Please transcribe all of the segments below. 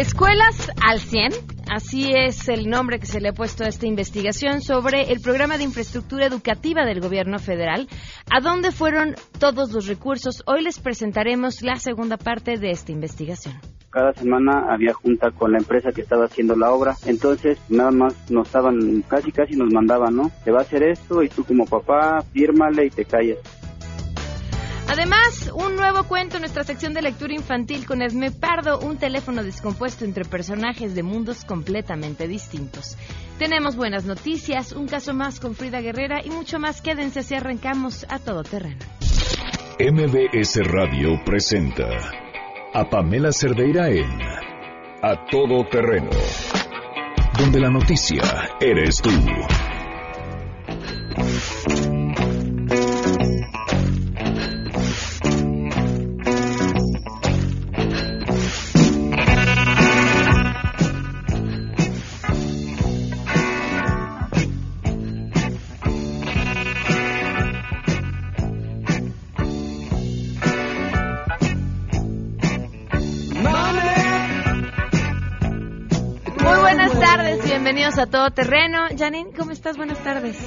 Escuelas al 100, así es el nombre que se le ha puesto a esta investigación sobre el programa de infraestructura educativa del gobierno federal. ¿A dónde fueron todos los recursos? Hoy les presentaremos la segunda parte de esta investigación cada semana había junta con la empresa que estaba haciendo la obra. Entonces, nada más nos estaban, casi casi nos mandaban, ¿no? Te va a hacer esto y tú como papá, fírmale y te calles. Además, un nuevo cuento en nuestra sección de lectura infantil con Esme Pardo, un teléfono descompuesto entre personajes de mundos completamente distintos. Tenemos buenas noticias, un caso más con Frida Guerrera y mucho más. Quédense si arrancamos a todo terreno. MBS Radio presenta a Pamela Cerdeira en A Todo Terreno, donde la noticia eres tú. A todo terreno. Janine, ¿cómo estás? Buenas tardes.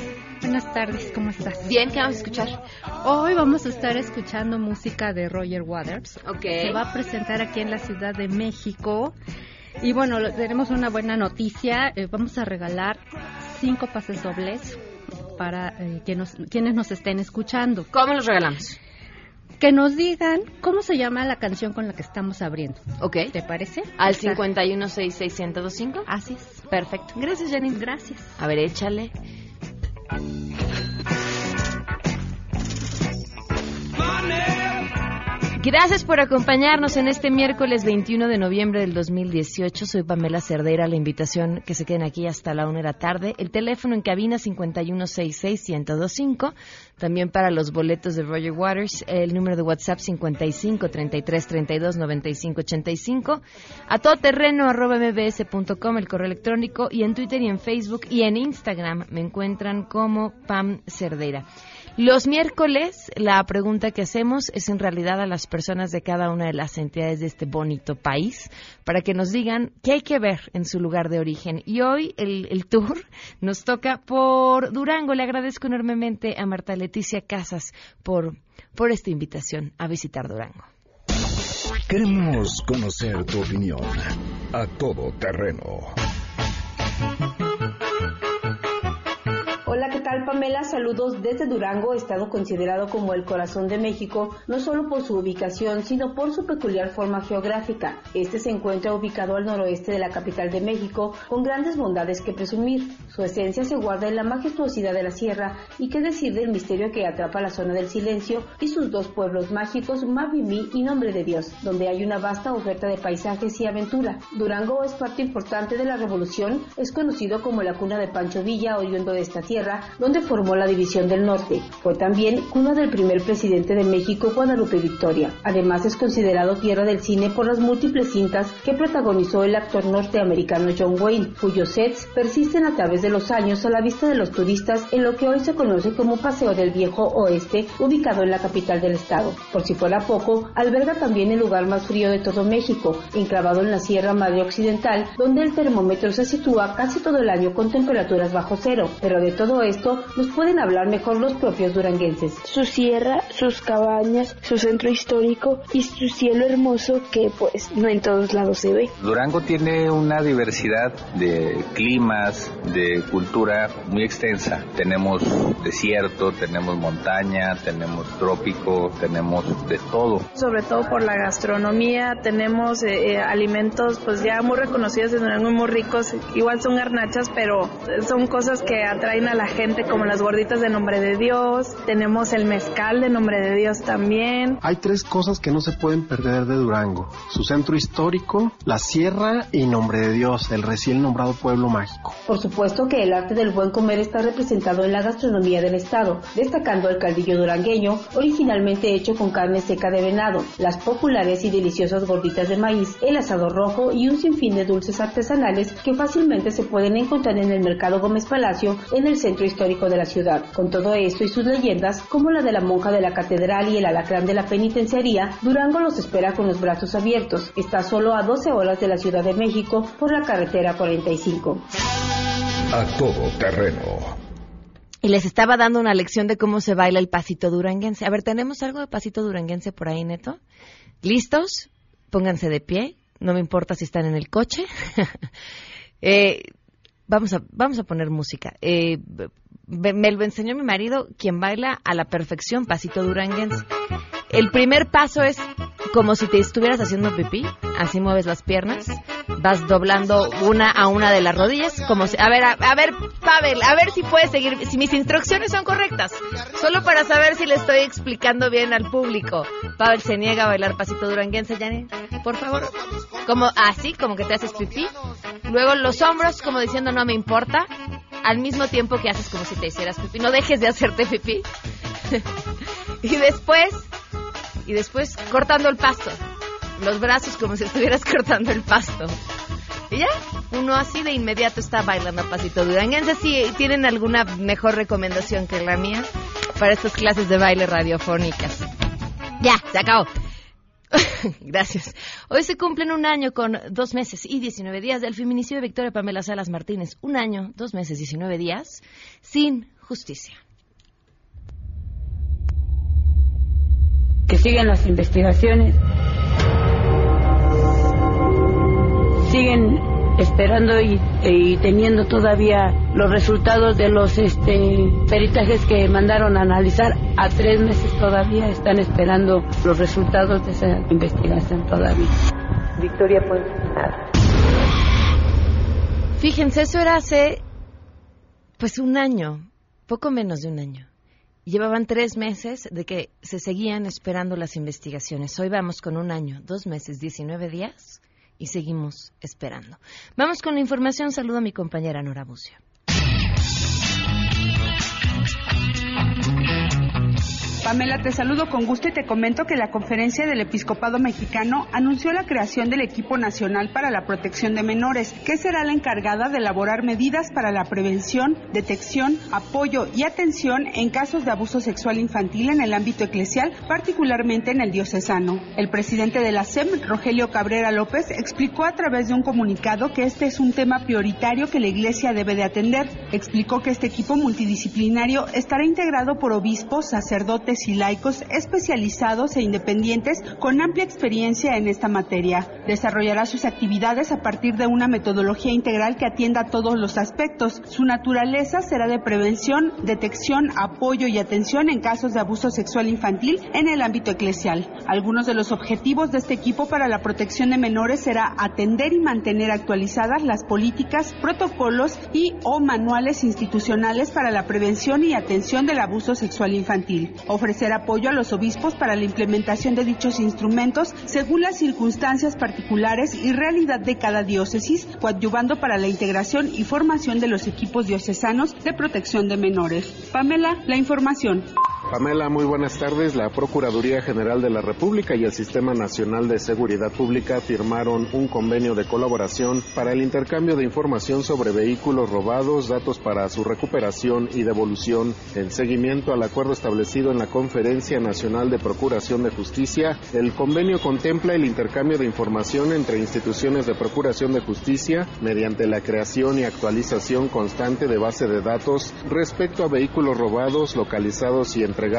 Buenas tardes, ¿cómo estás? Bien, ¿qué vamos a escuchar? Hoy vamos a estar escuchando música de Roger Waters. Ok. Se va a presentar aquí en la Ciudad de México. Y bueno, tenemos una buena noticia. Eh, vamos a regalar cinco pases dobles para eh, que nos, quienes nos estén escuchando. ¿Cómo los regalamos? que nos digan cómo se llama la canción con la que estamos abriendo. Ok. ¿Te parece? Al 5166125. Así es. Perfecto. Gracias, Janine. Gracias. A ver, échale. Gracias por acompañarnos en este miércoles 21 de noviembre del 2018. Soy Pamela Cerdera. La invitación que se queden aquí hasta la una de la tarde. El teléfono en cabina 5166125. También para los boletos de Roger Waters. El número de WhatsApp 55 33 32 95 85. A todoterreno arroba mbs.com el correo electrónico. Y en Twitter y en Facebook y en Instagram me encuentran como Pam Cerdera. Los miércoles la pregunta que hacemos es en realidad a las personas de cada una de las entidades de este bonito país para que nos digan qué hay que ver en su lugar de origen. Y hoy el, tour nos toca por Durango. Le agradezco enormemente a Marta Leticia Casas por, por esta invitación a visitar Durango. Queremos conocer tu opinión a todo terreno Hola, ¿qué Pamela? Saludos desde Durango, estado considerado como el corazón de México, no solo por su ubicación, sino por su peculiar forma geográfica. Este se encuentra ubicado al noroeste de la capital de México, con grandes bondades que presumir. Su esencia se guarda en la majestuosidad de la sierra y qué decir del misterio que atrapa la zona del silencio y sus dos pueblos mágicos, Mavimí y Nombre de Dios, donde hay una vasta oferta de paisajes y aventura. Durango es parte importante de la revolución, es conocido como la cuna de Pancho Villa, oriundo de esta tierra donde formó la División del Norte. Fue también cuna del primer presidente de México, Guadalupe Victoria. Además es considerado tierra del cine por las múltiples cintas que protagonizó el actor norteamericano John Wayne, cuyos sets persisten a través de los años a la vista de los turistas en lo que hoy se conoce como Paseo del Viejo Oeste, ubicado en la capital del estado. Por si fuera poco, alberga también el lugar más frío de todo México, enclavado en la Sierra Madre Occidental, donde el termómetro se sitúa casi todo el año con temperaturas bajo cero, pero de todo esto nos pueden hablar mejor los propios duranguenses. Su sierra, sus cabañas, su centro histórico y su cielo hermoso que pues no en todos lados se ve. Durango tiene una diversidad de climas, de cultura muy extensa. Tenemos desierto, tenemos montaña, tenemos trópico, tenemos de todo. Sobre todo por la gastronomía, tenemos eh, eh, alimentos pues ya muy reconocidos en Durango, muy ricos. Igual son garnachas, pero son cosas que atraen a la gente como las gorditas de nombre de Dios, tenemos el mezcal de nombre de Dios también. Hay tres cosas que no se pueden perder de Durango, su centro histórico, la sierra y nombre de Dios, el recién nombrado pueblo mágico. Por supuesto que el arte del buen comer está representado en la gastronomía del estado, destacando el caldillo durangueño, originalmente hecho con carne seca de venado, las populares y deliciosas gorditas de maíz, el asado rojo y un sinfín de dulces artesanales que fácilmente se pueden encontrar en el mercado Gómez Palacio en el centro histórico histórico de la ciudad. Con todo esto y sus leyendas, como la de la monja de la catedral y el alacrán de la penitenciaría, Durango los espera con los brazos abiertos. Está solo a 12 horas de la Ciudad de México por la carretera 45. A todo terreno. Y les estaba dando una lección de cómo se baila el pasito duranguense. A ver, ¿tenemos algo de pasito duranguense por ahí, Neto? ¿Listos? Pónganse de pie. No me importa si están en el coche. eh, vamos, a, vamos a poner música. Eh, me lo enseñó mi marido, quien baila a la perfección pasito duranguense. El primer paso es como si te estuvieras haciendo pipí, así mueves las piernas, vas doblando una a una de las rodillas, como si, a ver, a, ver, Pavel, a ver si puedes seguir, si mis instrucciones son correctas, solo para saber si le estoy explicando bien al público. Pavel se niega a bailar pasito duranguense, Janet, por favor. Como así, como que te haces pipí. Luego los hombros, como diciendo no me importa, al mismo tiempo que haces como si te hicieras pipí. No dejes de hacerte pipí. y después y después cortando el pasto. Los brazos como si estuvieras cortando el pasto. Y ya, uno así de inmediato está bailando pasito duranguense. Si tienen alguna mejor recomendación que la mía para estas clases de baile radiofónicas. Ya, se acabó. Gracias. Hoy se cumplen un año con dos meses y 19 días del feminicidio de Victoria Pamela Salas Martínez. Un año, dos meses, 19 días sin justicia. que siguen las investigaciones, siguen esperando y, teniendo todavía los resultados de los este, peritajes que mandaron a analizar. A tres meses todavía están esperando los resultados de esa investigación todavía. Victoria pues nada. Fíjense, eso era hace pues un año, poco menos de un año. Llevaban tres meses de que se seguían esperando las investigaciones. Hoy vamos con un año, dos meses, diecinueve días y seguimos esperando. Vamos con la información. Saludo a mi compañera Nora Bucio. Pamela, te saludo con gusto y te comento que la Conferencia del Episcopado Mexicano anunció la creación del Equipo Nacional para la Protección de Menores, que será la encargada de elaborar medidas para la prevención, detección, apoyo y atención en casos de abuso sexual infantil en el ámbito eclesial, particularmente en el diocesano. El presidente de la SEM, Rogelio Cabrera López, explicó a través de un comunicado que este es un tema prioritario que la Iglesia debe de atender. Explicó que este equipo multidisciplinario estará integrado por obispos, sacerdotes, y laicos especializados e independientes con amplia experiencia en esta materia. Desarrollará sus actividades a partir de una metodología integral que atienda todos los aspectos. Su naturaleza será de prevención, detección, apoyo y atención en casos de abuso sexual infantil en el ámbito eclesial. Algunos de los objetivos de este equipo para la protección de menores será atender y mantener actualizadas las políticas, protocolos y o manuales institucionales para la prevención y atención del abuso sexual infantil ofrecer apoyo a los obispos para la implementación de dichos instrumentos según las circunstancias particulares y realidad de cada diócesis, coadyuvando para la integración y formación de los equipos diocesanos de protección de menores. Pamela, la información. Pamela, muy buenas tardes. La Procuraduría General de la República y el Sistema Nacional de Seguridad Pública firmaron un convenio de colaboración para el intercambio de información sobre vehículos robados, datos para su recuperación y devolución. En seguimiento al acuerdo establecido en la Conferencia Nacional de Procuración de Justicia, el convenio contempla el intercambio de información entre instituciones de Procuración de Justicia mediante la creación y actualización constante de base de datos respecto a vehículos robados, localizados y entre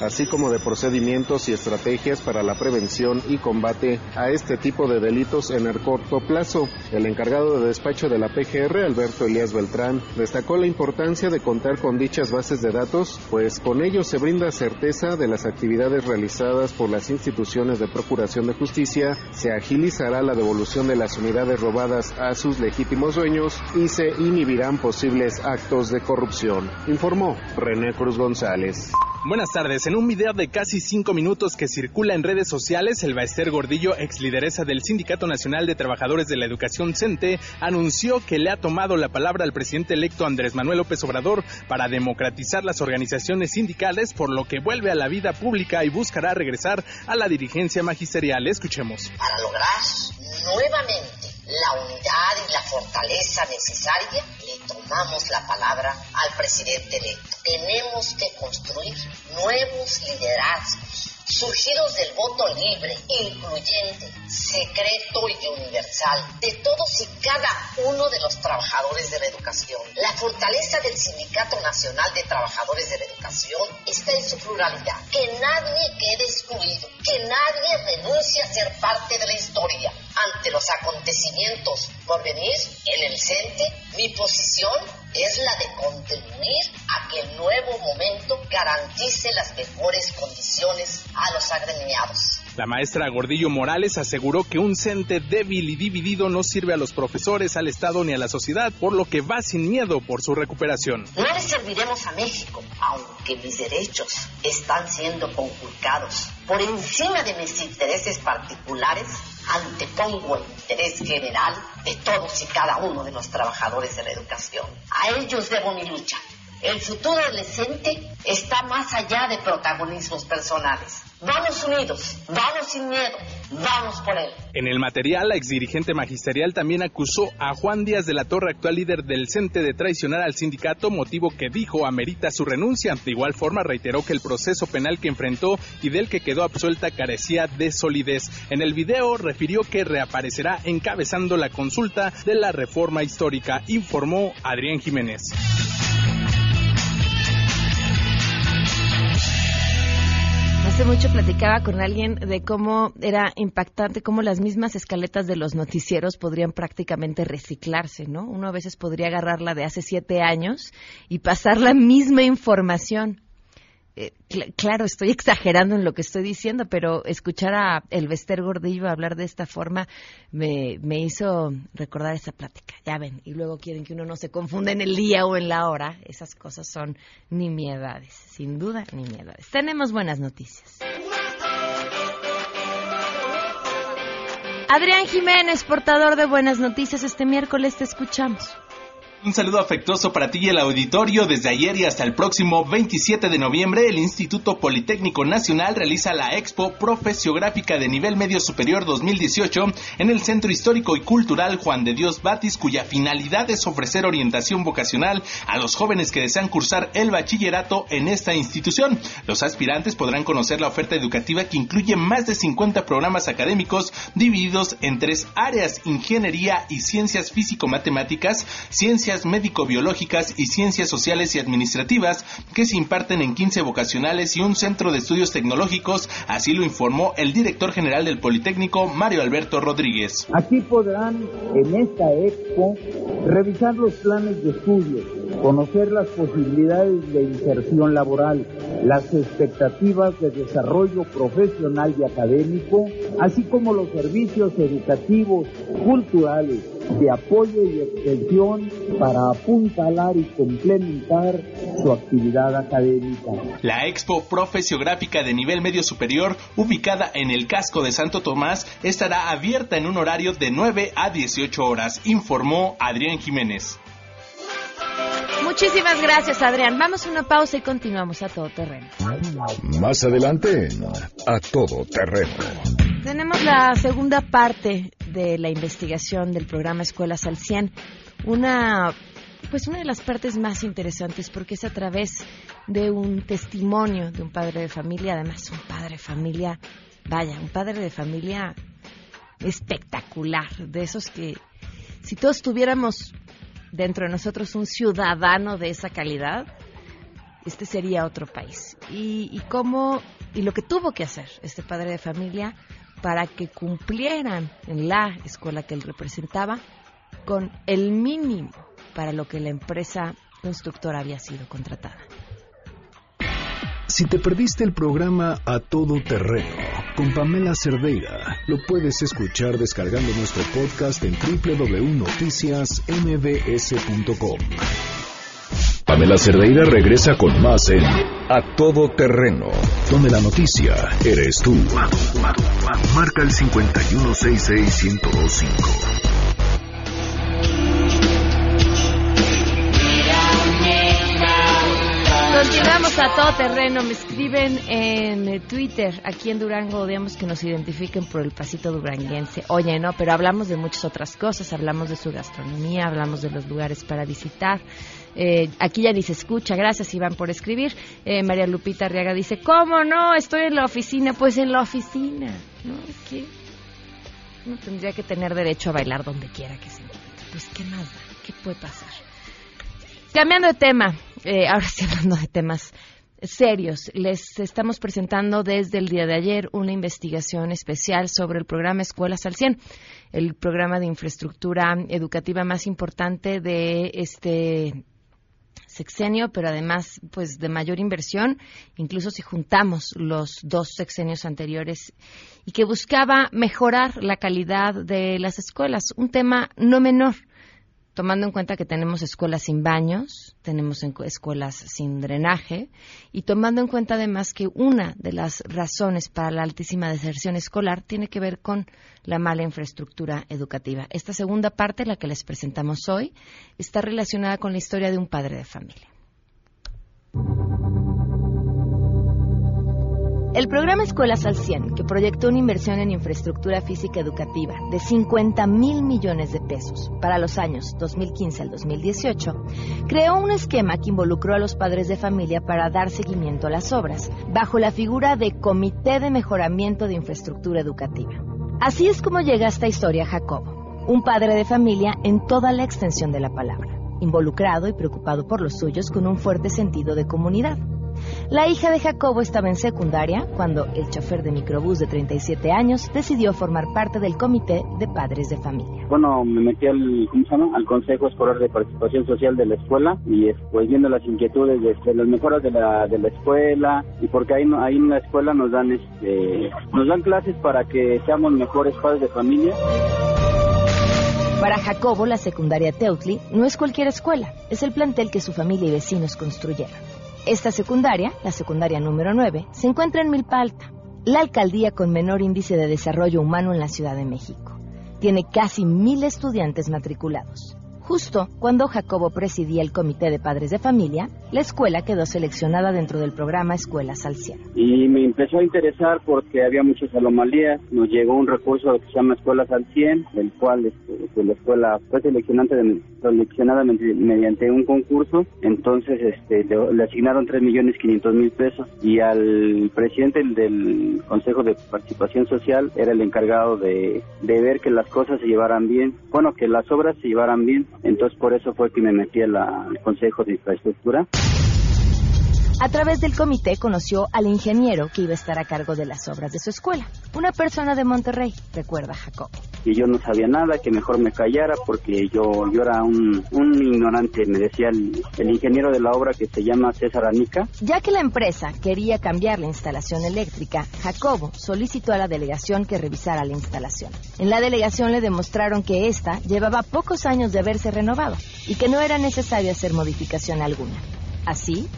así como de procedimientos y estrategias para la prevención y combate a este tipo de delitos en el corto plazo. El encargado de despacho de la PGR, Alberto Elías Beltrán, destacó la importancia de contar con dichas bases de datos, pues con ello se brinda certeza de las actividades realizadas por las instituciones de Procuración de Justicia, se agilizará la devolución de las unidades robadas a sus legítimos dueños y se inhibirán posibles actos de corrupción, informó René Cruz González. Buenas tardes. En un video de casi cinco minutos que circula en redes sociales, el Baester Gordillo, ex lideresa del Sindicato Nacional de Trabajadores de la Educación CENTE, anunció que le ha tomado la palabra al presidente electo Andrés Manuel López Obrador para democratizar las organizaciones sindicales, por lo que vuelve a la vida pública y buscará regresar a la dirigencia magisterial. Escuchemos. Para lograr nuevamente la unidad y la fortaleza necesaria, le tomamos la palabra al presidente electo. Tenemos que construir nuevos liderazgos surgidos del voto libre, incluyente, secreto y universal de todos y cada uno de los trabajadores de la educación. La fortaleza del Sindicato Nacional de Trabajadores de la Educación está en su pluralidad. Que nadie quede excluido, que nadie renuncie a ser parte de la historia. Ante los acontecimientos por venir en el CENTE, mi posición es la de contribuir a que el nuevo momento garantice las mejores condiciones a los agremiados. La maestra Gordillo Morales aseguró que un CENTE débil y dividido no sirve a los profesores, al Estado ni a la sociedad, por lo que va sin miedo por su recuperación. No le serviremos a México, aunque mis derechos están siendo conculcados. Por encima de mis intereses particulares, antepongo el interés general de todos y cada uno de los trabajadores de la educación. A ellos debo mi lucha. El futuro adolescente está más allá de protagonismos personales. Vamos unidos, vamos sin miedo, vamos por él. En el material, la exdirigente magisterial también acusó a Juan Díaz de la Torre, actual líder del CENTE, de traicionar al sindicato, motivo que dijo amerita su renuncia. De igual forma, reiteró que el proceso penal que enfrentó y del que quedó absuelta carecía de solidez. En el video refirió que reaparecerá encabezando la consulta de la reforma histórica, informó Adrián Jiménez. Hace mucho platicaba con alguien de cómo era impactante, cómo las mismas escaletas de los noticieros podrían prácticamente reciclarse, ¿no? Uno a veces podría agarrarla de hace siete años y pasar la misma información. Eh, cl- claro, estoy exagerando en lo que estoy diciendo, pero escuchar a Elvester Gordillo hablar de esta forma me, me hizo recordar esa plática. Ya ven, y luego quieren que uno no se confunda en el día o en la hora. Esas cosas son nimiedades, sin duda nimiedades. Tenemos buenas noticias. Adrián Jiménez, portador de buenas noticias, este miércoles te escuchamos. Un saludo afectuoso para ti y el auditorio. Desde ayer y hasta el próximo 27 de noviembre, el Instituto Politécnico Nacional realiza la Expo Profesiográfica de Nivel Medio Superior 2018 en el Centro Histórico y Cultural Juan de Dios Batis, cuya finalidad es ofrecer orientación vocacional a los jóvenes que desean cursar el bachillerato en esta institución. Los aspirantes podrán conocer la oferta educativa que incluye más de 50 programas académicos divididos en tres áreas, ingeniería y ciencias físico-matemáticas, ciencias médico-biológicas y ciencias sociales y administrativas que se imparten en 15 vocacionales y un centro de estudios tecnológicos, así lo informó el director general del Politécnico, Mario Alberto Rodríguez. Aquí podrán, en esta expo, revisar los planes de estudios, conocer las posibilidades de inserción laboral, las expectativas de desarrollo profesional y académico, así como los servicios educativos, culturales, de apoyo y extensión para apuntalar y complementar su actividad académica. La Expo Profesiográfica de nivel medio superior, ubicada en el casco de Santo Tomás, estará abierta en un horario de 9 a 18 horas, informó Adrián Jiménez. Muchísimas gracias, Adrián. Vamos a una pausa y continuamos a todo terreno. Más adelante, a todo terreno. Tenemos la segunda parte de la investigación del programa Escuelas al 100. Una, pues una de las partes más interesantes porque es a través de un testimonio de un padre de familia, además un padre de familia, vaya, un padre de familia espectacular, de esos que si todos tuviéramos dentro de nosotros un ciudadano de esa calidad, este sería otro país. Y, y cómo, y lo que tuvo que hacer este padre de familia para que cumplieran en la escuela que él representaba con el mínimo para lo que la empresa constructora había sido contratada. Si te perdiste el programa A Todo Terreno con Pamela Cerdeira, lo puedes escuchar descargando nuestro podcast en www.noticiasmbs.com. Pamela Cerdeira regresa con más en A Todo Terreno, donde la noticia eres tú. Marca el 5166125. Continuamos a todo terreno. Me escriben en eh, Twitter, aquí en Durango, odiamos que nos identifiquen por el pasito duranguense. Oye, no, pero hablamos de muchas otras cosas. Hablamos de su gastronomía, hablamos de los lugares para visitar. Eh, aquí ya dice escucha, gracias Iván por escribir. Eh, María Lupita Arriaga dice, ¿cómo no? Estoy en la oficina. Pues en la oficina. ¿No? ¿Qué? Uno tendría que tener derecho a bailar donde quiera que se encuentre. Pues, ¿qué más? ¿Qué puede pasar? Cambiando de tema, eh, ahora sí hablando de temas serios, les estamos presentando desde el día de ayer una investigación especial sobre el programa Escuelas al 100, el programa de infraestructura educativa más importante de este sexenio, pero además pues de mayor inversión, incluso si juntamos los dos sexenios anteriores y que buscaba mejorar la calidad de las escuelas, un tema no menor tomando en cuenta que tenemos escuelas sin baños, tenemos escuelas sin drenaje y tomando en cuenta además que una de las razones para la altísima deserción escolar tiene que ver con la mala infraestructura educativa. Esta segunda parte, la que les presentamos hoy, está relacionada con la historia de un padre de familia. El programa Escuelas al 100, que proyectó una inversión en infraestructura física educativa de 50 mil millones de pesos para los años 2015 al 2018, creó un esquema que involucró a los padres de familia para dar seguimiento a las obras, bajo la figura de Comité de Mejoramiento de Infraestructura Educativa. Así es como llega esta historia Jacobo, un padre de familia en toda la extensión de la palabra, involucrado y preocupado por los suyos con un fuerte sentido de comunidad. La hija de Jacobo estaba en secundaria cuando el chofer de microbús de 37 años decidió formar parte del comité de padres de familia. Bueno, me metí al, al Consejo Escolar de Participación Social de la escuela y pues viendo las inquietudes de, las mejoras de la, de la escuela y porque ahí, ahí en la escuela nos dan, este, nos dan clases para que seamos mejores padres de familia. Para Jacobo, la secundaria Teutli no es cualquier escuela, es el plantel que su familia y vecinos construyeron. Esta secundaria, la secundaria número 9, se encuentra en Milpa Alta, la alcaldía con menor índice de desarrollo humano en la Ciudad de México. Tiene casi mil estudiantes matriculados. Justo cuando Jacobo presidía el Comité de Padres de Familia, la escuela quedó seleccionada dentro del programa Escuelas al 100. Y me empezó a interesar porque había muchas anomalías. Nos llegó un recurso que se llama Escuelas al 100, el cual este, pues, la escuela fue seleccionada mediante un concurso. Entonces este, le, asignaron 3 millones 500 mil pesos y al presidente del Consejo de Participación Social era el encargado de, de ver que las cosas se llevaran bien, bueno, que las obras se llevaran bien entonces por eso fue que me metí al Consejo de Infraestructura. A través del comité conoció al ingeniero que iba a estar a cargo de las obras de su escuela, una persona de Monterrey, recuerda Jacob. Y yo no sabía nada, que mejor me callara porque yo, yo era un, ignorante, me decía el, el, ingeniero de la obra que se llama César Anica. Ya que la empresa quería cambiar la instalación eléctrica, Jacobo solicitó a la delegación que revisara la instalación. En la delegación le demostraron que esta llevaba pocos años de haberse renovado y que no era necesario hacer modificación alguna. Así,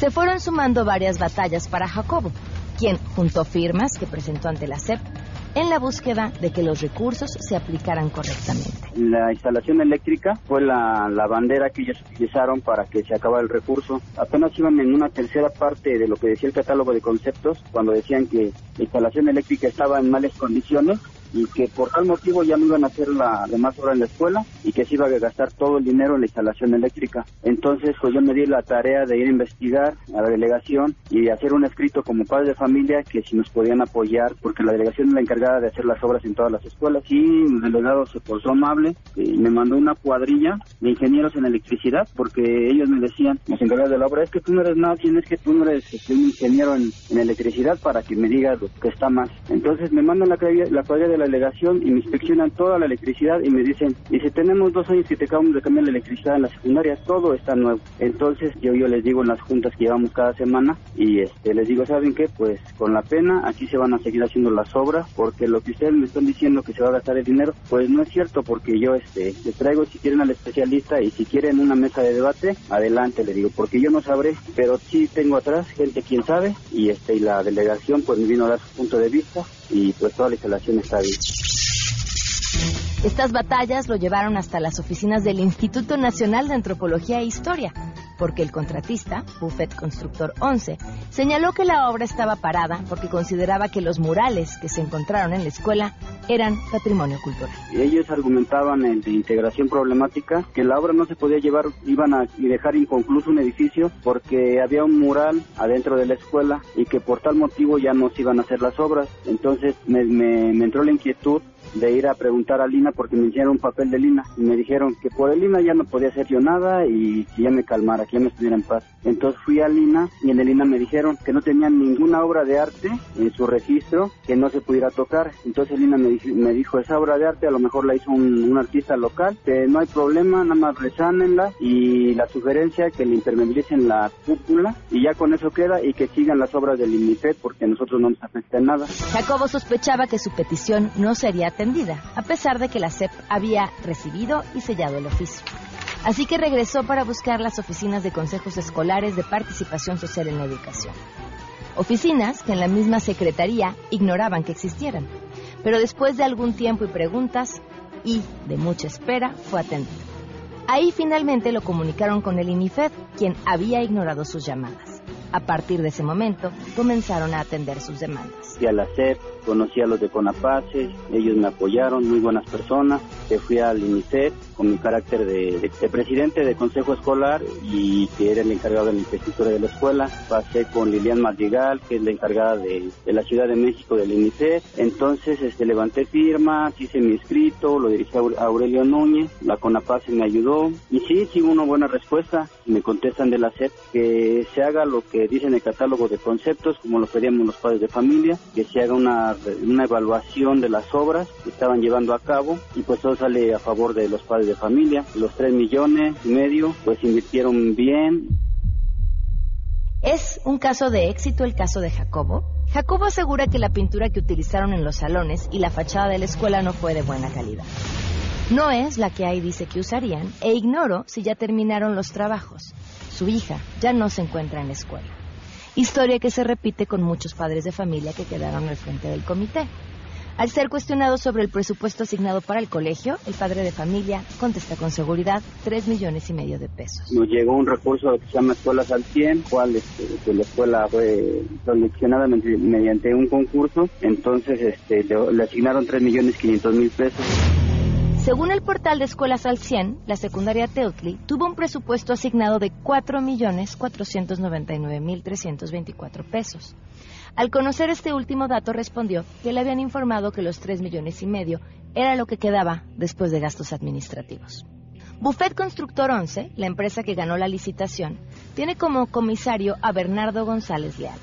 se fueron sumando varias batallas para Jacobo, quien juntó firmas que presentó ante la SEP en la búsqueda de que los recursos se aplicaran correctamente. La instalación eléctrica fue la, bandera que ellos utilizaron para que se acabara el recurso. Apenas iban en una tercera parte de lo que decía el catálogo de conceptos, cuando decían que la instalación eléctrica estaba en malas condiciones y que por tal motivo ya no iban a hacer la demás obra en la escuela y que se iba a gastar todo el dinero en la instalación eléctrica. Entonces, pues yo me di la tarea de ir a investigar a la delegación y de hacer un escrito como padre de familia que si nos podían apoyar, porque la delegación es la encargada de hacer las obras en todas las escuelas. Y el delegado se puso amable y me mandó una cuadrilla de ingenieros en electricidad, porque ellos me decían, los encargados de la obra, es que tú no eres nadie, es que tú no eres este, un ingeniero en, electricidad para que me digas lo que está más. Entonces me mandan la, la cuadrilla de la delegación y me inspeccionan toda la electricidad y me dicen, dice, tenemos dos años que te acabamos de cambiar la electricidad en la secundaria, todo está nuevo. Entonces yo, yo les digo en las juntas que llevamos cada semana y este les digo, ¿saben qué? Pues con la pena, aquí se van a seguir haciendo las obras porque lo que ustedes me están diciendo que se va a gastar el dinero, pues no es cierto porque yo este les traigo si quieren al especialista y si quieren una mesa de debate, adelante le digo, porque yo no sabré, pero sí tengo atrás gente quien sabe y este y la delegación pues me vino a dar su punto de vista y pues toda la instalación está bien. Estas batallas lo llevaron hasta las oficinas del Instituto Nacional de Antropología e Historia, porque el contratista, Buffet Constructor 11, señaló que la obra estaba parada porque consideraba que los murales que se encontraron en la escuela eran patrimonio cultural. Ellos argumentaban en de integración problemática que la obra no se podía llevar, iban a dejar inconcluso un edificio porque había un mural adentro de la escuela y que por tal motivo ya no se iban a hacer las obras. Entonces me, me entró la inquietud de ir a preguntar a Lina porque me hicieron un papel de Lina y me dijeron que por el Lina ya no podía hacer yo nada y que ya me calmara, que ya me estuviera en paz. Entonces fui a Lina y en el Lina me dijeron que no tenían ninguna obra de arte en su registro que no se pudiera tocar. Entonces Lina me, me dijo, esa obra de arte a lo mejor la hizo un, artista local, que no hay problema, nada más resánenla y la sugerencia que le impermeabilicen la cúpula y ya con eso queda y que sigan las obras del INIFED porque a nosotros no nos afecta en nada. Jacobo sospechaba que su petición no sería a pesar de que la SEP había recibido y sellado el oficio. Así que regresó para buscar las oficinas de consejos escolares de participación social en la educación. Oficinas que en la misma secretaría ignoraban que existieran. Pero después de algún tiempo y preguntas, y de mucha espera, fue atendido. Ahí finalmente lo comunicaron con el INIFED, quien había ignorado sus llamadas. A partir de ese momento, comenzaron a atender sus demandas. Y a la SEP conocí a los de Conapace, ellos me apoyaron, muy buenas personas, que fui al UNICEF con mi carácter de, presidente de consejo escolar y que era el encargado de la infraestructura de la escuela. Pasé con Lilian Madrigal, que es la encargada de, la Ciudad de México del UNICEF. Entonces este, levanté firmas, hice mi escrito, lo dirigí a Aurelio Núñez, la Conapace me ayudó y sí, sí una buena respuesta. Me contestan de la SEP que se haga lo que dice en el catálogo de conceptos, como lo pedíamos los padres de familia, que se haga una una evaluación de las obras que estaban llevando a cabo y pues todo sale a favor de los padres de familia. Los tres millones y medio pues invirtieron bien. ¿Es un caso de éxito el caso de Jacobo? Jacobo asegura que la pintura que utilizaron en los salones y la fachada de la escuela no fue de buena calidad. No es la que ahí dice que usarían e ignoro si ya terminaron los trabajos. Su hija ya no se encuentra en la escuela historia que se repite con muchos padres de familia que quedaron al frente del comité. Al ser cuestionado sobre el presupuesto asignado para el colegio, el padre de familia contesta con seguridad tres millones y medio de pesos. Nos llegó un recurso que se llama Escuelas al 100, cual este, la escuela fue seleccionada mediante un concurso, entonces este, le, le asignaron tres millones quinientos mil pesos. Según el portal de Escuelas al 100, la secundaria Teutli tuvo un presupuesto asignado de 4.499.324 pesos. Al conocer este último dato respondió que le habían informado que los 3 millones y medio era lo que quedaba después de gastos administrativos. Buffet Constructor 11, la empresa que ganó la licitación, tiene como comisario a Bernardo González Leal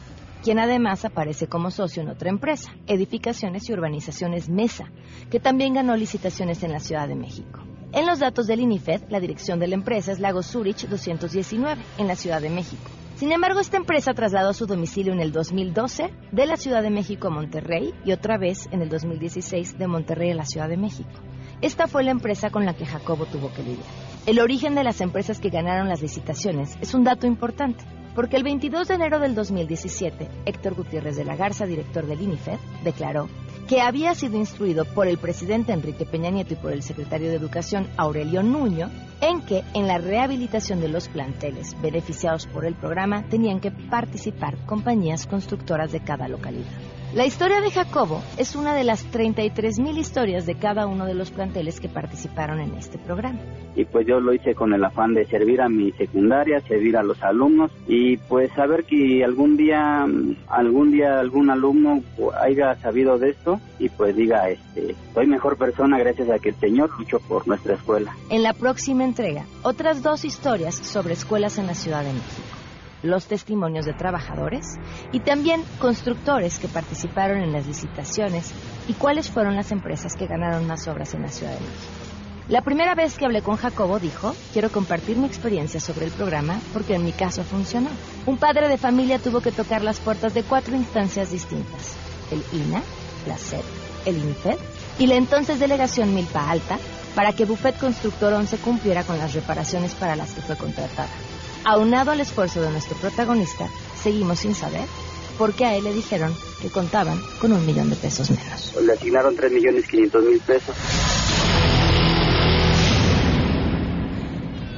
quien además aparece como socio en otra empresa, Edificaciones y Urbanizaciones Mesa, que también ganó licitaciones en la Ciudad de México. En los datos del INIFED, la dirección de la empresa es Lago Zurich 219, en la Ciudad de México. Sin embargo, esta empresa trasladó su domicilio en el 2012 de la Ciudad de México a Monterrey y otra vez en el 2016 de Monterrey a la Ciudad de México. Esta fue la empresa con la que Jacobo tuvo que lidiar. El origen de las empresas que ganaron las licitaciones es un dato importante porque el 22 de enero del 2017, Héctor Gutiérrez de la Garza, director del INIFED, declaró que había sido instruido por el presidente Enrique Peña Nieto y por el secretario de Educación Aurelio Nuño en que en la rehabilitación de los planteles beneficiados por el programa tenían que participar compañías constructoras de cada localidad. La historia de Jacobo es una de las 33.000 historias de cada uno de los planteles que participaron en este programa. Y pues yo lo hice con el afán de servir a mi secundaria, servir a los alumnos y pues saber que algún día, algún día algún alumno haya sabido de esto y pues diga, este, soy mejor persona gracias a que el Señor luchó por nuestra escuela. En la próxima entrega, otras dos historias sobre escuelas en la Ciudad de México los testimonios de trabajadores y también constructores que participaron en las licitaciones y cuáles fueron las empresas que ganaron más obras en la Ciudad de México. La primera vez que hablé con Jacobo dijo, quiero compartir mi experiencia sobre el programa porque en mi caso funcionó. Un padre de familia tuvo que tocar las puertas de cuatro instancias distintas, el INA, la SED, el INFED y la entonces delegación Milpa Alta para que Buffet Constructor 11 cumpliera con las reparaciones para las que fue contratada. Aunado al esfuerzo de nuestro protagonista, seguimos sin saber por qué a él le dijeron que contaban con un millón de pesos menos. Le asignaron 3 millones 500 mil pesos.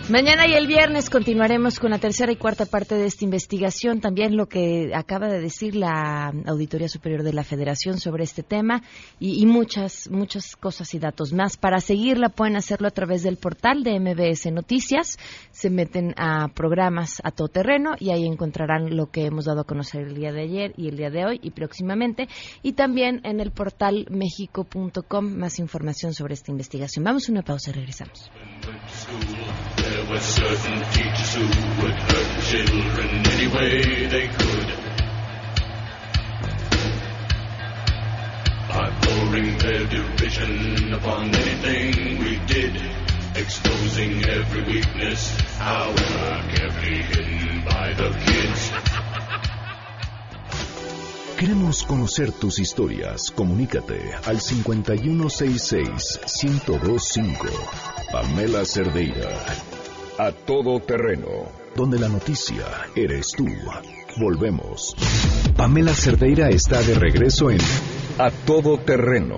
Mañana y el viernes continuaremos con la tercera y cuarta parte de esta investigación. También lo que acaba de decir la Auditoría Superior de la Federación sobre este tema y, muchas, muchas cosas y datos más. Para seguirla pueden hacerlo a través del portal de MBS Noticias. Se meten a programas a todo terreno y ahí encontrarán lo que hemos dado a conocer el día de ayer y el día de hoy y próximamente. Y también en el portal mexico.com más información sobre esta investigación. Vamos a una pausa y regresamos. There were certain teachers who would hurt children any way they could. By pouring their derision upon anything we did, exposing every weakness, however carefully hidden by the kids. Queremos conocer tus historias. Comunícate al 5166-1025. Pamela Cerdeira. A todo terreno. Donde la noticia eres tú. Volvemos. Pamela Cerdeira está de regreso en A todo terreno.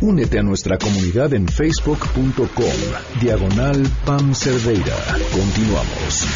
Únete a nuestra comunidad en facebook.com. Diagonal Pam Cerdeira. Continuamos.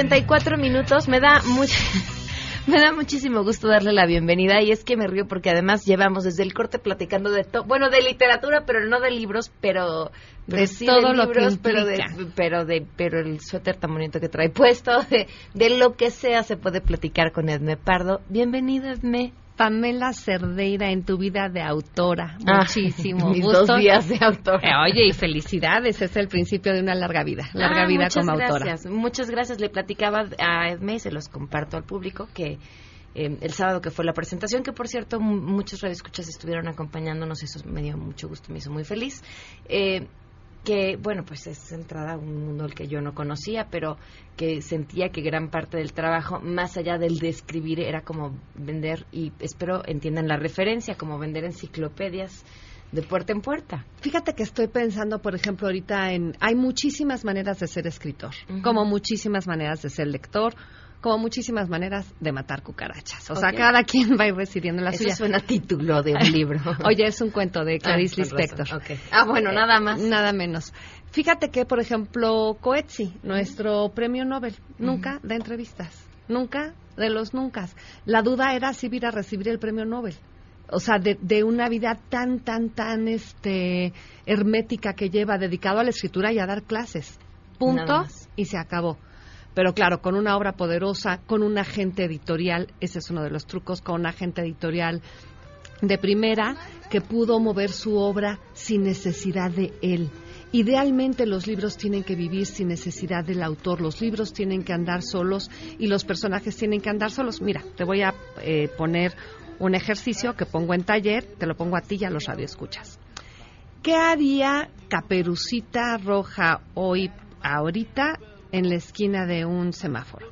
34 minutos. Me da mucho. Me da muchísimo gusto darle la bienvenida y es que me río porque además llevamos desde el corte platicando de todo, bueno, de literatura, pero no de libros, pero, pero de sí todo de lo que pero de, pero de, pero el suéter tan bonito que trae puesto, de, de lo que sea se puede platicar con Edme Pardo. Bienvenida, Edme. Pamela Cerdeira en tu vida de autora. Ah, Muchísimo mis gusto. dos días de autora. Eh, Oye, y felicidades, es el principio de una larga vida, larga Ah, vida muchas como autora. gracias, Muchas gracias. Le platicaba a Edme y se los comparto al público que eh, el sábado que fue la presentación, que por cierto muchos radioescuchas estuvieron acompañándonos, eso me dio mucho gusto, me hizo muy feliz. Eh, que, bueno, pues es entrada a un mundo al que yo no conocía, pero que sentía que gran parte del trabajo, más allá del de escribir, era como vender, y espero entiendan la referencia, como vender enciclopedias de puerta en puerta. Fíjate que estoy pensando, por ejemplo, ahorita en... Hay muchísimas maneras de ser escritor, como muchísimas maneras de ser lector, como muchísimas maneras de matar cucarachas. O sea, cada quien va a ir recibiendo la Eso suya. suena a título de un libro. Oye, es un cuento de Clarice Ah, razón. Lispector. Ah, bueno, nada más. Nada menos. Fíjate que, por ejemplo, Coetzee, nuestro premio Nobel, nunca da entrevistas. Nunca de los nunca. La duda era si ir a recibir el premio Nobel. O sea, de, de una vida tan, tan, tan este, hermética que lleva, dedicado a la escritura y a dar clases. Punto. Y se acabó. Pero claro, con una obra poderosa, con un agente editorial, ese es uno de los trucos, con un agente editorial de primera que pudo mover su obra sin necesidad de él. Idealmente los libros tienen que vivir sin necesidad del autor, los libros tienen que andar solos y los personajes tienen que andar solos. Mira, te voy a eh, poner un ejercicio que pongo en taller, te lo pongo a ti y a los radioescuchas. ¿Qué haría Caperucita Roja hoy, ahorita, en la esquina de un semáforo?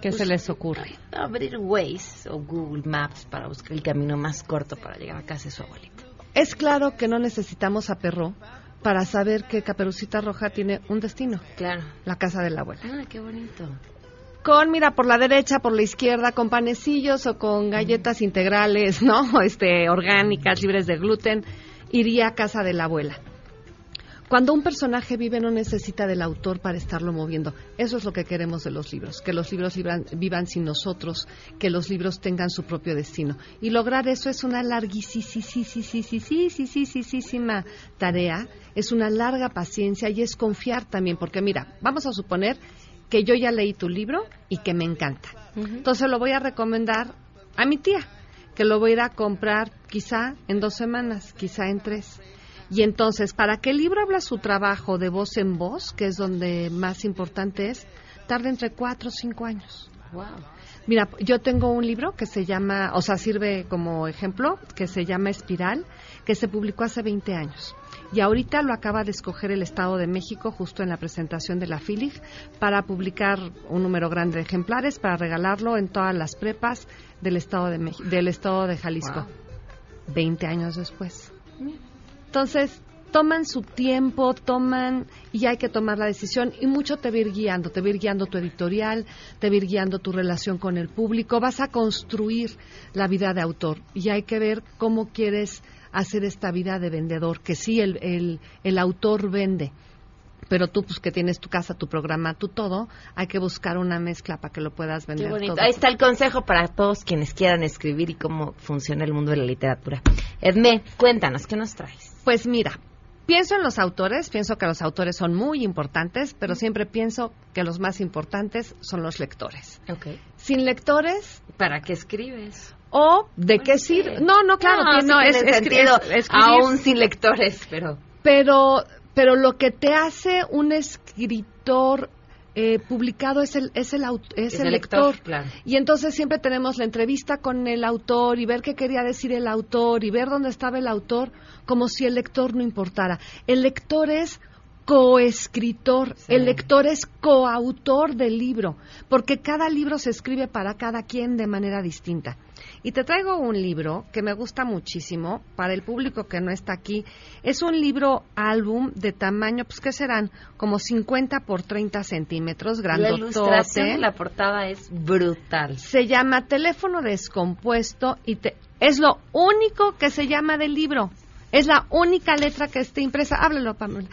¿Qué se les ocurre? Abrir Waze o Google Maps para buscar el camino más corto para llegar a casa de su abuelita. Es claro que no necesitamos a Perro para saber que Caperucita Roja tiene un destino. Claro. La casa de la abuela. Ah, qué bonito. Con, mira, por la derecha, por la izquierda, con panecillos o con galletas integrales, ¿no? Este, orgánicas, libres de gluten, iría a casa de la abuela. Cuando un personaje vive no necesita del autor para estarlo moviendo. Eso es lo que queremos de los libros, que los libros vivan, vivan sin nosotros, que los libros tengan su propio destino. Y lograr eso es una larguísima tarea, es una larga paciencia y es confiar también, porque mira, vamos a suponer que yo ya leí tu libro y que me encanta. Entonces lo voy a recomendar a mi tía, que lo voy a ir a comprar quizá en dos semanas, quizá en tres. Y entonces, para que el libro habla su trabajo de voz en voz, que es donde más importante es, tarda entre cuatro o cinco años. Wow. Mira, yo tengo un libro que se llama, o sea, sirve como ejemplo, que se llama Espiral, que se publicó hace 20 años. Y ahorita lo acaba de escoger el Estado de México justo en la presentación de la FILIG para publicar un número grande de ejemplares para regalarlo en todas las prepas del Estado de, Mex- del estado de Jalisco. 20 años después. Entonces, toman su tiempo, toman y hay que tomar la decisión y mucho te va a ir guiando, te va a ir guiando tu editorial, te va a ir guiando tu relación con el público, vas a construir la vida de autor y hay que ver cómo quieres hacer esta vida de vendedor, que sí, el, el, el autor vende, pero tú pues que tienes tu casa, tu programa, tu todo, hay que buscar una mezcla para que lo puedas vender. Qué bonito. todo. Ahí está el consejo para todos quienes quieran escribir y cómo funciona el mundo de la literatura. Edme, cuéntanos, ¿qué nos traes? Pues mira, pienso en los autores, pienso que los autores son muy importantes, pero siempre pienso que los más importantes son los lectores. Okay. Sin lectores, ¿para qué escribes? ¿O de qué sirve? No, no, claro, No, no, es, es- es- aún sin lectores, pero... pero pero lo que te hace un escritor eh, publicado es el es el es, Es el el lector, lector, claro. y entonces siempre tenemos la entrevista con el autor y ver qué quería decir el autor y ver dónde estaba el autor como si el lector no importara el lector es coescritor, el lector es coautor del libro, porque cada libro se escribe para cada quien de manera distinta. Y te traigo un libro que me gusta muchísimo para el público que no está aquí. Es un libro álbum de tamaño, pues ¿qué serán? Como 50 por 30 centímetros, La grandotote. ilustración de la portada es brutal. Se llama Teléfono Descompuesto y te- es lo único que se llama del libro. Es la única letra que esté impresa. Háblalo, Pamela.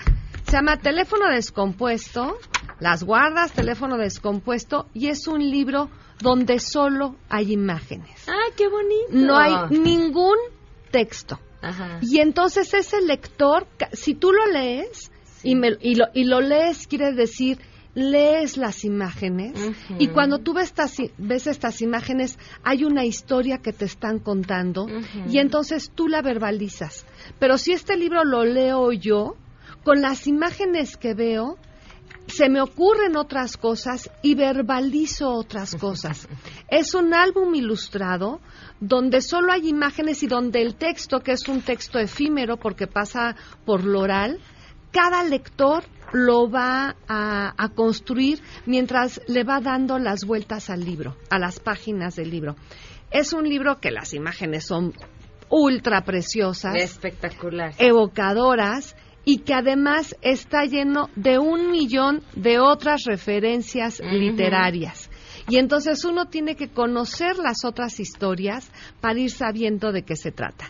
Se llama Teléfono Descompuesto, las guardas, Teléfono Descompuesto, y es un libro donde solo hay imágenes. ¡Ay, qué bonito! No hay ningún texto. Ajá. Y entonces ese lector, si tú lo lees y, me- y lo, y lo lees, quiere decir, lees las imágenes y cuando tú ves estas, ves estas imágenes hay una historia que te están contando y entonces tú la verbalizas. Pero si este libro lo leo yo, con las imágenes que veo, se me ocurren otras cosas y verbalizo otras cosas. Es un álbum ilustrado donde solo hay imágenes y donde el texto, que es un texto efímero porque pasa por lo oral, cada lector lo va a, a construir mientras le va dando las vueltas al libro, a las páginas del libro. Es un libro que las imágenes son ultra preciosas Espectacular. evocadoras y que además está lleno de un millón de otras referencias literarias. Y entonces uno tiene que conocer las otras historias para ir sabiendo de qué se trata.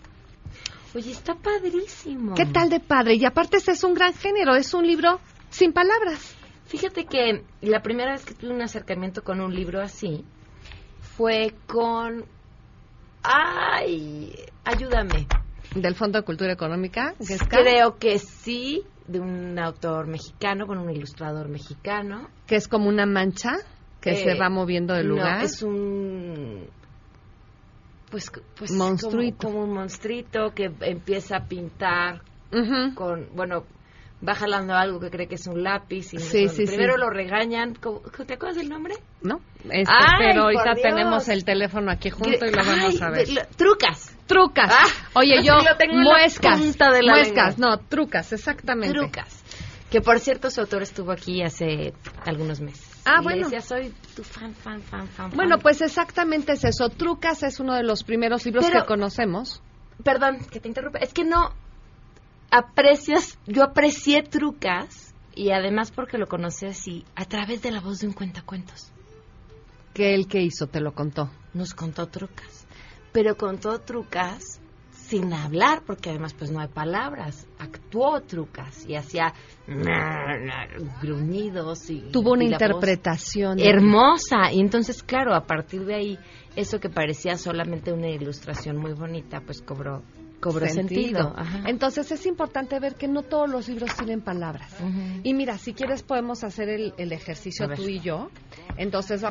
Oye, está padrísimo. ¿Qué tal de padre? Y aparte este es un gran género, es un libro sin palabras. Fíjate que la primera vez que tuve un acercamiento con un libro así fue con... ¡Ay! Ayúdame. Del Fondo de Cultura Económica, que Creo que sí, de un autor mexicano, con un ilustrador mexicano. que es como una mancha que Eh, se va moviendo de no, lugar. es un... Pues, pues Monstruito. Como, como un monstruito que empieza a pintar con... Bueno, va jalando algo que cree que es un lápiz. Y no Sí, sí, Primero sí. lo regañan. ¿cómo- ¿Te acuerdas del nombre? ¿No? Este, Ay, pero ahorita Dios. tenemos el teléfono aquí junto y lo vamos Ay, a ver. lo- trucas. Trucas. Ah, Oye, yo, lo tengo muescas. punta de la muescas, lengua. no, trucas, exactamente. Trucas. Que por cierto, su autor estuvo aquí hace algunos meses. Ah, Y bueno. Le decía, soy tu fan, fan, fan, fan. Bueno, fan". pues exactamente es eso. Trucas es uno de los primeros libros Pero- que conocemos. Perdón, que te interrumpa. Es que no aprecias. Yo aprecié Trucas y además porque lo conocí así, a través de la voz de un cuentacuentos. Que el que hizo te lo contó. Nos contó Trucas. Pero contó Trucas sin hablar, porque además pues no hay palabras. Actuó Trucas y hacía gruñidos y Tuvo una y interpretación. hermosa y entonces claro a partir de ahí eso que parecía solamente una ilustración muy bonita pues cobró cobró sentido. Entonces es importante ver que no todos los libros tienen palabras. Y mira, si quieres podemos hacer el, el ejercicio tú y yo. Entonces,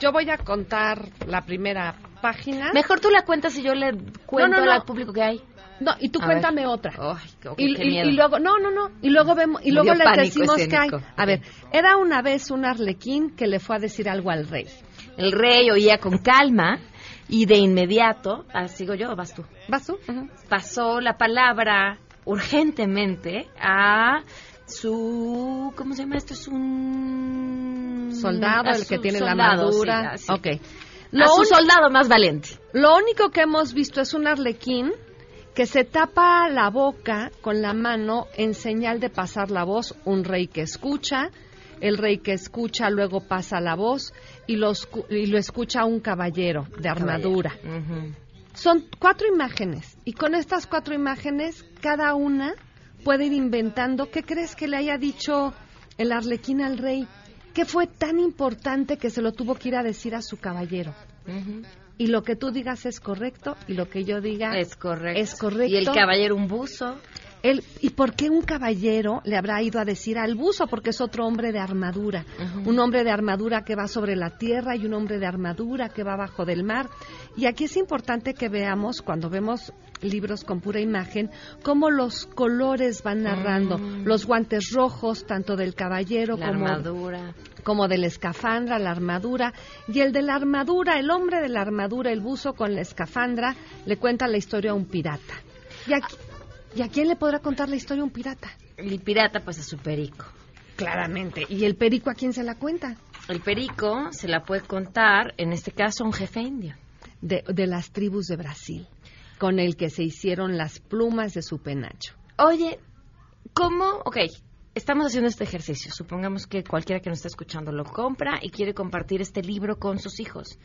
yo voy a contar la primera página. mejor tú la cuentas y yo le cuento no, no. al público que hay No, y tú A cuéntame ver. otra. Ay, qué- y, y- luego, no, no, no. Y luego vemos, y luego pánico decimos que hay. A ver, era una vez un arlequín que le fue a decir algo al rey. el rey oía con calma y de inmediato ah, sigo yo vas tú ¿Vas tú? pasó la palabra urgentemente a su ¿cómo se llama esto? es un Soldado, el que tiene la armadura. sí, así. Ok. a su un- soldado más valiente Lo único que hemos visto es un arlequín que se tapa la boca con la mano en señal de pasar la voz, un rey que escucha, el rey que escucha luego pasa la voz y lo, y lo escucha un caballero de armadura. Son cuatro imágenes y con estas cuatro imágenes cada una puede ir inventando qué crees que le haya dicho el arlequín al rey, qué fue tan importante que se lo tuvo que ir a decir a su caballero. Y lo que tú digas es correcto y lo que yo diga es correcto. Es correcto. Y el caballero un buzo. ¿Y por qué un caballero le habrá ido a decir al buzo? Porque es otro hombre de armadura. Un hombre de armadura que va sobre la tierra y un hombre de armadura que va abajo del mar. Y aquí es importante que veamos, cuando vemos libros con pura imagen, cómo los colores van narrando. Mm. Los guantes rojos, tanto del caballero la como, armadura. como del escafandra, la armadura. Y el de la armadura, el hombre de la armadura, el buzo con la escafandra, le cuenta la historia a un pirata. Y aquí, ¿Y a quién le podrá contar la historia un pirata? El pirata, pues a su perico. Claramente. ¿Y el perico a quién se la cuenta? El perico se la puede contar, en este caso, a un jefe indio. De, de las tribus de Brasil, con el que se hicieron las plumas de su penacho. Oye, ¿cómo? Ok, estamos haciendo este ejercicio. Supongamos que cualquiera que nos está escuchando lo compra y quiere compartir este libro con sus hijos.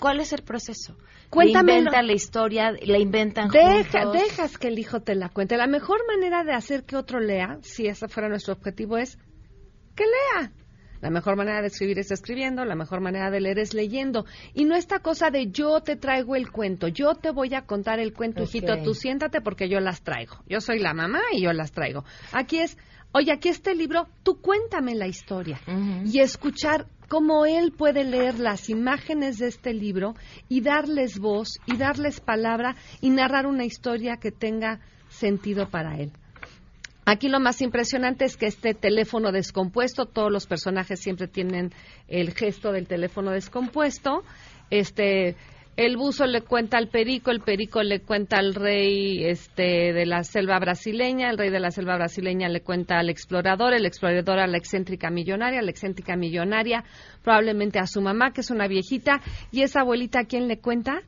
¿Cuál es el proceso? Cuéntame. Inventa la historia, la inventan Deja, Dejas que el hijo te la cuente. La mejor manera de hacer que otro lea, si ese fuera nuestro objetivo, es que lea. La mejor manera de escribir es escribiendo, la mejor manera de leer es leyendo. Y no esta cosa de yo te traigo el cuento, yo te voy a contar el cuento, hijito, tú siéntate porque yo las traigo. Yo soy la mamá y yo las traigo. Aquí es, oye, aquí este libro, tú cuéntame la historia. Y escuchar cómo él puede leer las imágenes de este libro y darles voz y darles palabra y narrar una historia que tenga sentido para él. Aquí lo más impresionante es que este teléfono descompuesto, todos los personajes siempre tienen el gesto del teléfono descompuesto. Este el buzo le cuenta al perico, el perico le cuenta al rey este, de la selva brasileña, el rey de la selva brasileña le cuenta al explorador, el explorador a la excéntrica millonaria, la excéntrica millonaria probablemente a su mamá, que es una viejita, y esa abuelita a quién le cuenta?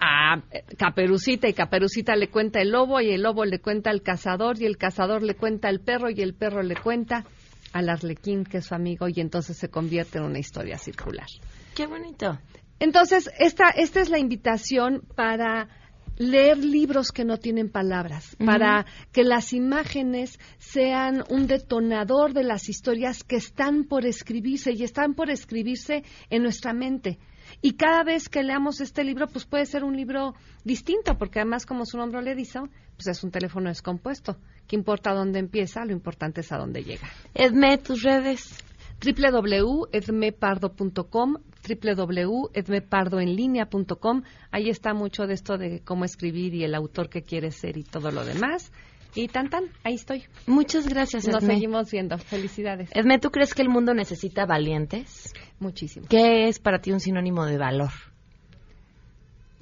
a Caperucita y Caperucita le cuenta el lobo y el lobo le cuenta al cazador y el cazador le cuenta al perro y el perro le cuenta al arlequín que es su amigo y entonces se convierte en una historia circular. Qué bonito. Entonces, esta, esta es la invitación para leer libros que no tienen palabras, para que las imágenes sean un detonador de las historias que están por escribirse y están por escribirse en nuestra mente. Y cada vez que leamos este libro, pues puede ser un libro distinto, porque además, como su nombre le dice, pues es un teléfono descompuesto. ¿Qué importa dónde empieza? Lo importante es a dónde llega. Edme, tus redes www.edmepardo.com www.edmepardoenlinea.com Ahí está mucho de esto de cómo escribir y el autor que quieres ser y todo lo demás. Y tan tan, ahí estoy. Muchas gracias, Nos seguimos viendo. Felicidades. Edme, ¿tú crees que el mundo necesita valientes? Muchísimo. ¿Qué es para ti un sinónimo de valor?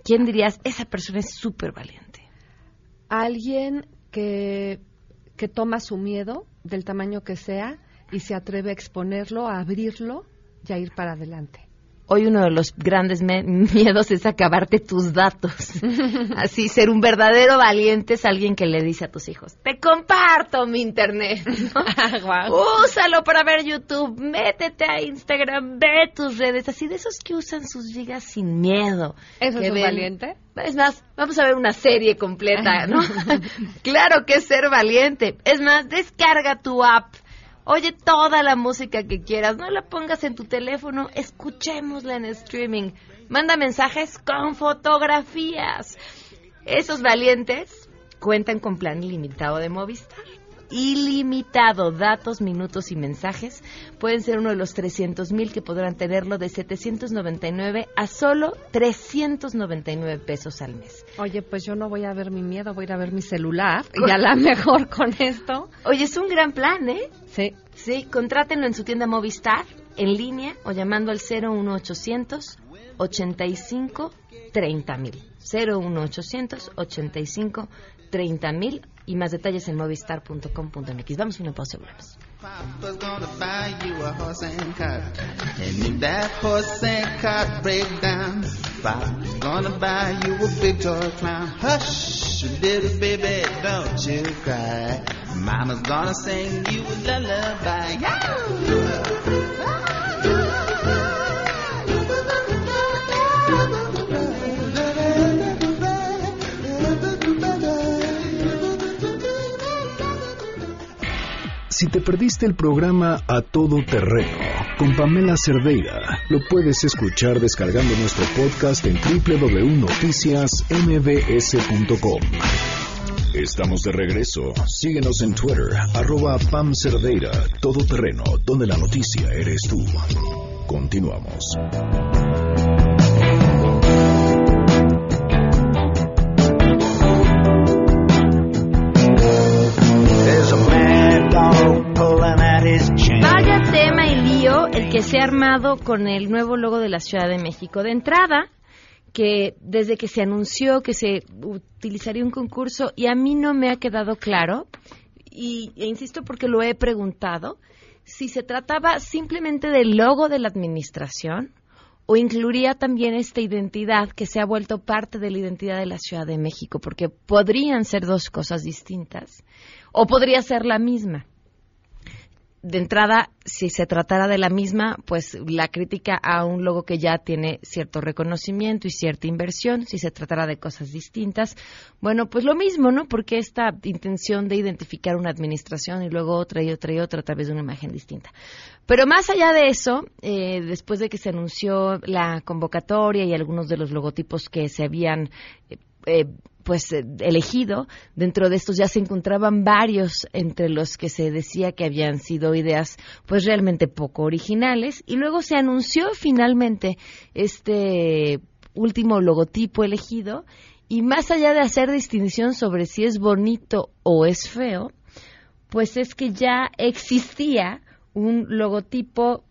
¿Quién dirías, esa persona es súper valiente? Alguien que, que toma su miedo, del tamaño que sea, y se atreve a exponerlo, a abrirlo y a ir para adelante. Hoy uno de los grandes miedos es acabarte tus datos. Así, ser un verdadero valiente es alguien que le dice a tus hijos, te comparto mi internet. Úsalo para ver YouTube, métete a Instagram, ve tus redes, así de esos que usan sus gigas sin miedo. ¿Eso es un valiente? Es más, vamos a ver una serie completa, ¿no? claro que es ser valiente. Es más, descarga tu app Oye toda la música que quieras, no la pongas en tu teléfono, escuchémosla en streaming. Manda mensajes con fotografías. Esos valientes cuentan con plan ilimitado de Movistar. Ilimitado, datos, minutos y mensajes. Pueden ser uno de los 300 mil que podrán tenerlo de 799 a solo 399 pesos al mes. Oye, pues yo no voy a ver mi miedo, voy a ir a ver mi celular y a la mejor con esto. Oye, es un gran plan, ¿eh? Sí. Sí, contrátenlo en su tienda Movistar, en línea o llamando al 01800 85 30 mil. 01800 85 30 mil y más detalles en movistar.com.mx. Vamos a una pausa y volvemos. Papa's gonna buy you a horse Si te perdiste el programa A Todo Terreno con Pamela Cerdeira, lo puedes escuchar descargando nuestro podcast en www.noticiasmbs.com. Estamos de regreso. Síguenos en Twitter, arroba Pam Cerdeira, Todo Terreno, donde la noticia eres tú. Continuamos. Que se ha armado con el nuevo logo de la Ciudad de México. De entrada, que desde que se anunció que se utilizaría un concurso y a mí no me ha quedado claro, y, e insisto porque lo he preguntado, si se trataba simplemente del logo de la administración o incluiría también esta identidad que se ha vuelto parte de la identidad de la Ciudad de México, porque podrían ser dos cosas distintas o podría ser la misma de entrada, si se tratara de la misma, pues la crítica a un logo que ya tiene cierto reconocimiento y cierta inversión, si se tratara de cosas distintas, bueno, pues lo mismo, ¿no? Porque esta intención de identificar una administración y luego otra y otra y otra a través de una imagen distinta. Pero más allá de eso, eh, después de que se anunció la convocatoria y algunos de los logotipos que se habían eh, eh, pues eh, elegido. Dentro de estos ya se encontraban varios entre los que se decía que habían sido ideas pues realmente poco originales y luego se anunció finalmente este último logotipo elegido y más allá de hacer distinción sobre si es bonito o es feo, pues es que ya existía un logotipo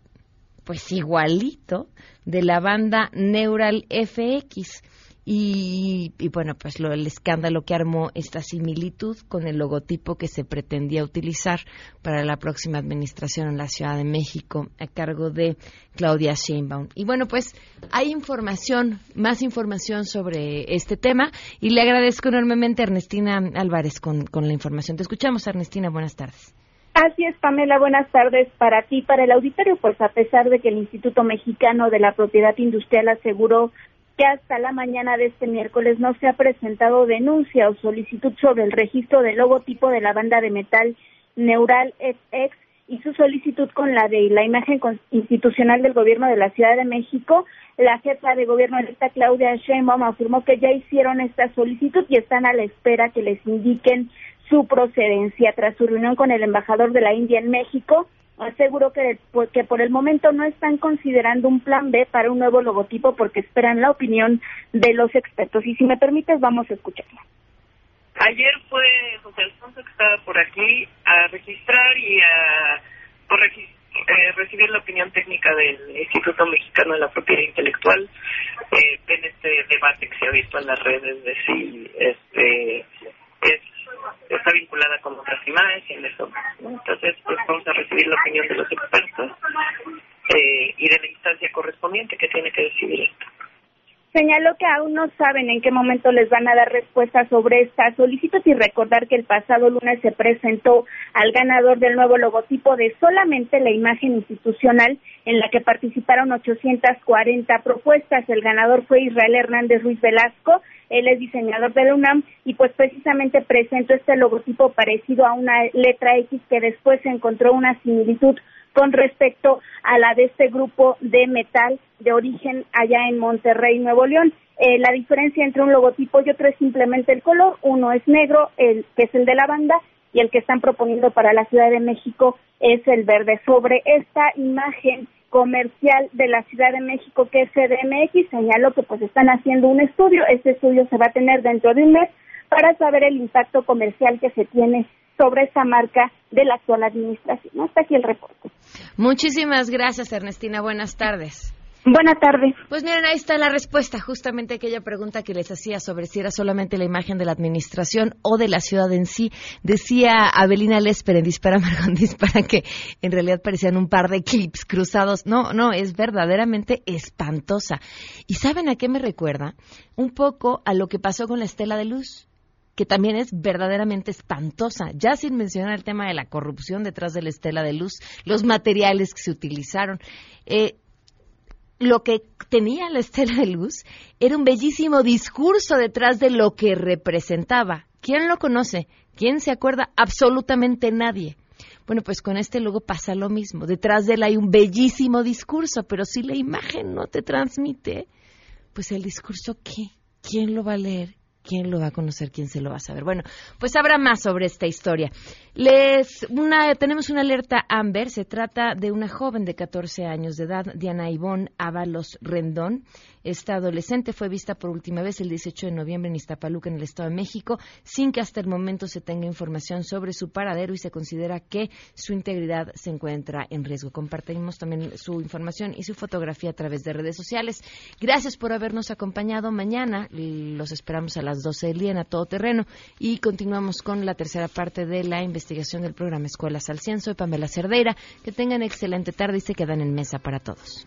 pues igualito de la banda Neural FX y, bueno, pues lo, el escándalo que armó esta similitud con el logotipo que se pretendía utilizar para la próxima administración en la Ciudad de México a cargo de Claudia Sheinbaum. Y bueno, pues hay información, más información sobre este tema y le agradezco enormemente a Ernestina Álvarez con, con la información. Te escuchamos, Ernestina. Buenas tardes. Así es, Pamela, buenas tardes para ti, para el auditorio, pues a pesar de que el Instituto Mexicano de la Propiedad Industrial aseguró que hasta la mañana de este miércoles no se ha presentado denuncia o solicitud sobre el registro del logotipo de la banda de metal Neural FX y su solicitud con la de la imagen institucional del gobierno de la Ciudad de México. La jefa de gobierno electa Claudia Sheinbaum afirmó que ya hicieron esta solicitud y están a la espera que les indiquen su procedencia. Tras su reunión con el embajador de la India en México, aseguró que, que por el momento no están considerando un plan B para un nuevo logotipo porque esperan la opinión de los expertos. Y si me permites, vamos a escucharla. Ayer fue José Alfonso que estaba por aquí a registrar y a eh, recibir la opinión técnica del Instituto Mexicano de la Propiedad Intelectual eh, en este debate que se ha visto en las redes de si este es está vinculada con otras imágenes. Entonces, pues vamos a recibir la opinión de los expertos eh, y de la instancia correspondiente que tiene que decidir esto. Señaló que aún no saben en qué momento les van a dar respuesta sobre esta solicitud y recordar que el pasado lunes se presentó al ganador del nuevo logotipo de solamente la imagen institucional en la que participaron 840 propuestas. El ganador fue Israel Hernández Ruiz Velasco él es diseñador de la UNAM y pues precisamente presentó este logotipo parecido a una letra X que después encontró una similitud con respecto a la de este grupo de metal de origen allá en Monterrey, Nuevo León. Eh, la diferencia entre un logotipo y otro es simplemente el color. Uno es negro, el que es el de la banda, y el que están proponiendo para la Ciudad de México es el verde. Sobre esta imagen comercial de la Ciudad de México, que es CDMX, señaló que pues están haciendo un estudio. Este estudio se va a tener dentro de un mes para saber el impacto comercial que se tiene sobre esa marca de la actual administración. Hasta aquí el reporte. Muchísimas gracias, Ernestina. Buenas tardes. Buenas tardes. Pues miren, ahí está la respuesta, justamente aquella pregunta que les hacía sobre si era solamente la imagen de la administración o de la ciudad en sí. Decía Abelina Lesper en Dispara Margón Dispara que en realidad parecían un par de clips cruzados. No, no, es verdaderamente espantosa. ¿Y saben a qué me recuerda? Un poco a lo que pasó con la estela de luz que también es verdaderamente espantosa, ya sin mencionar el tema de la corrupción detrás de la estela de luz, los materiales que se utilizaron. Eh, lo que tenía la estela de luz era un bellísimo discurso detrás de lo que representaba. ¿Quién lo conoce? ¿Quién se acuerda? Absolutamente nadie. Bueno, pues con este logo pasa lo mismo. Detrás de él hay un bellísimo discurso, pero si la imagen no te transmite, pues el discurso, ¿qué? ¿Quién lo va a leer? ¿Quién lo va a conocer? ¿Quién se lo va a saber? Bueno, pues habrá más sobre esta historia. Les, una, tenemos una alerta Amber. Se trata de una joven de 14 años de edad, Diana Ivonne Ábalos Rendón. Esta adolescente fue vista por última vez el 18 de noviembre en Iztapaluca, en el Estado de México, sin que hasta el momento se tenga información sobre su paradero y se considera que su integridad se encuentra en riesgo. Compartimos también su información y su fotografía a través de redes sociales. Gracias por habernos acompañado. Mañana los esperamos a las 12 del día en A Todo Terreno y continuamos con la tercera parte de la investigación del programa Escuelas al Cien. Soy Pamela Cerdeira. Que tengan excelente tarde y se quedan en mesa para todos.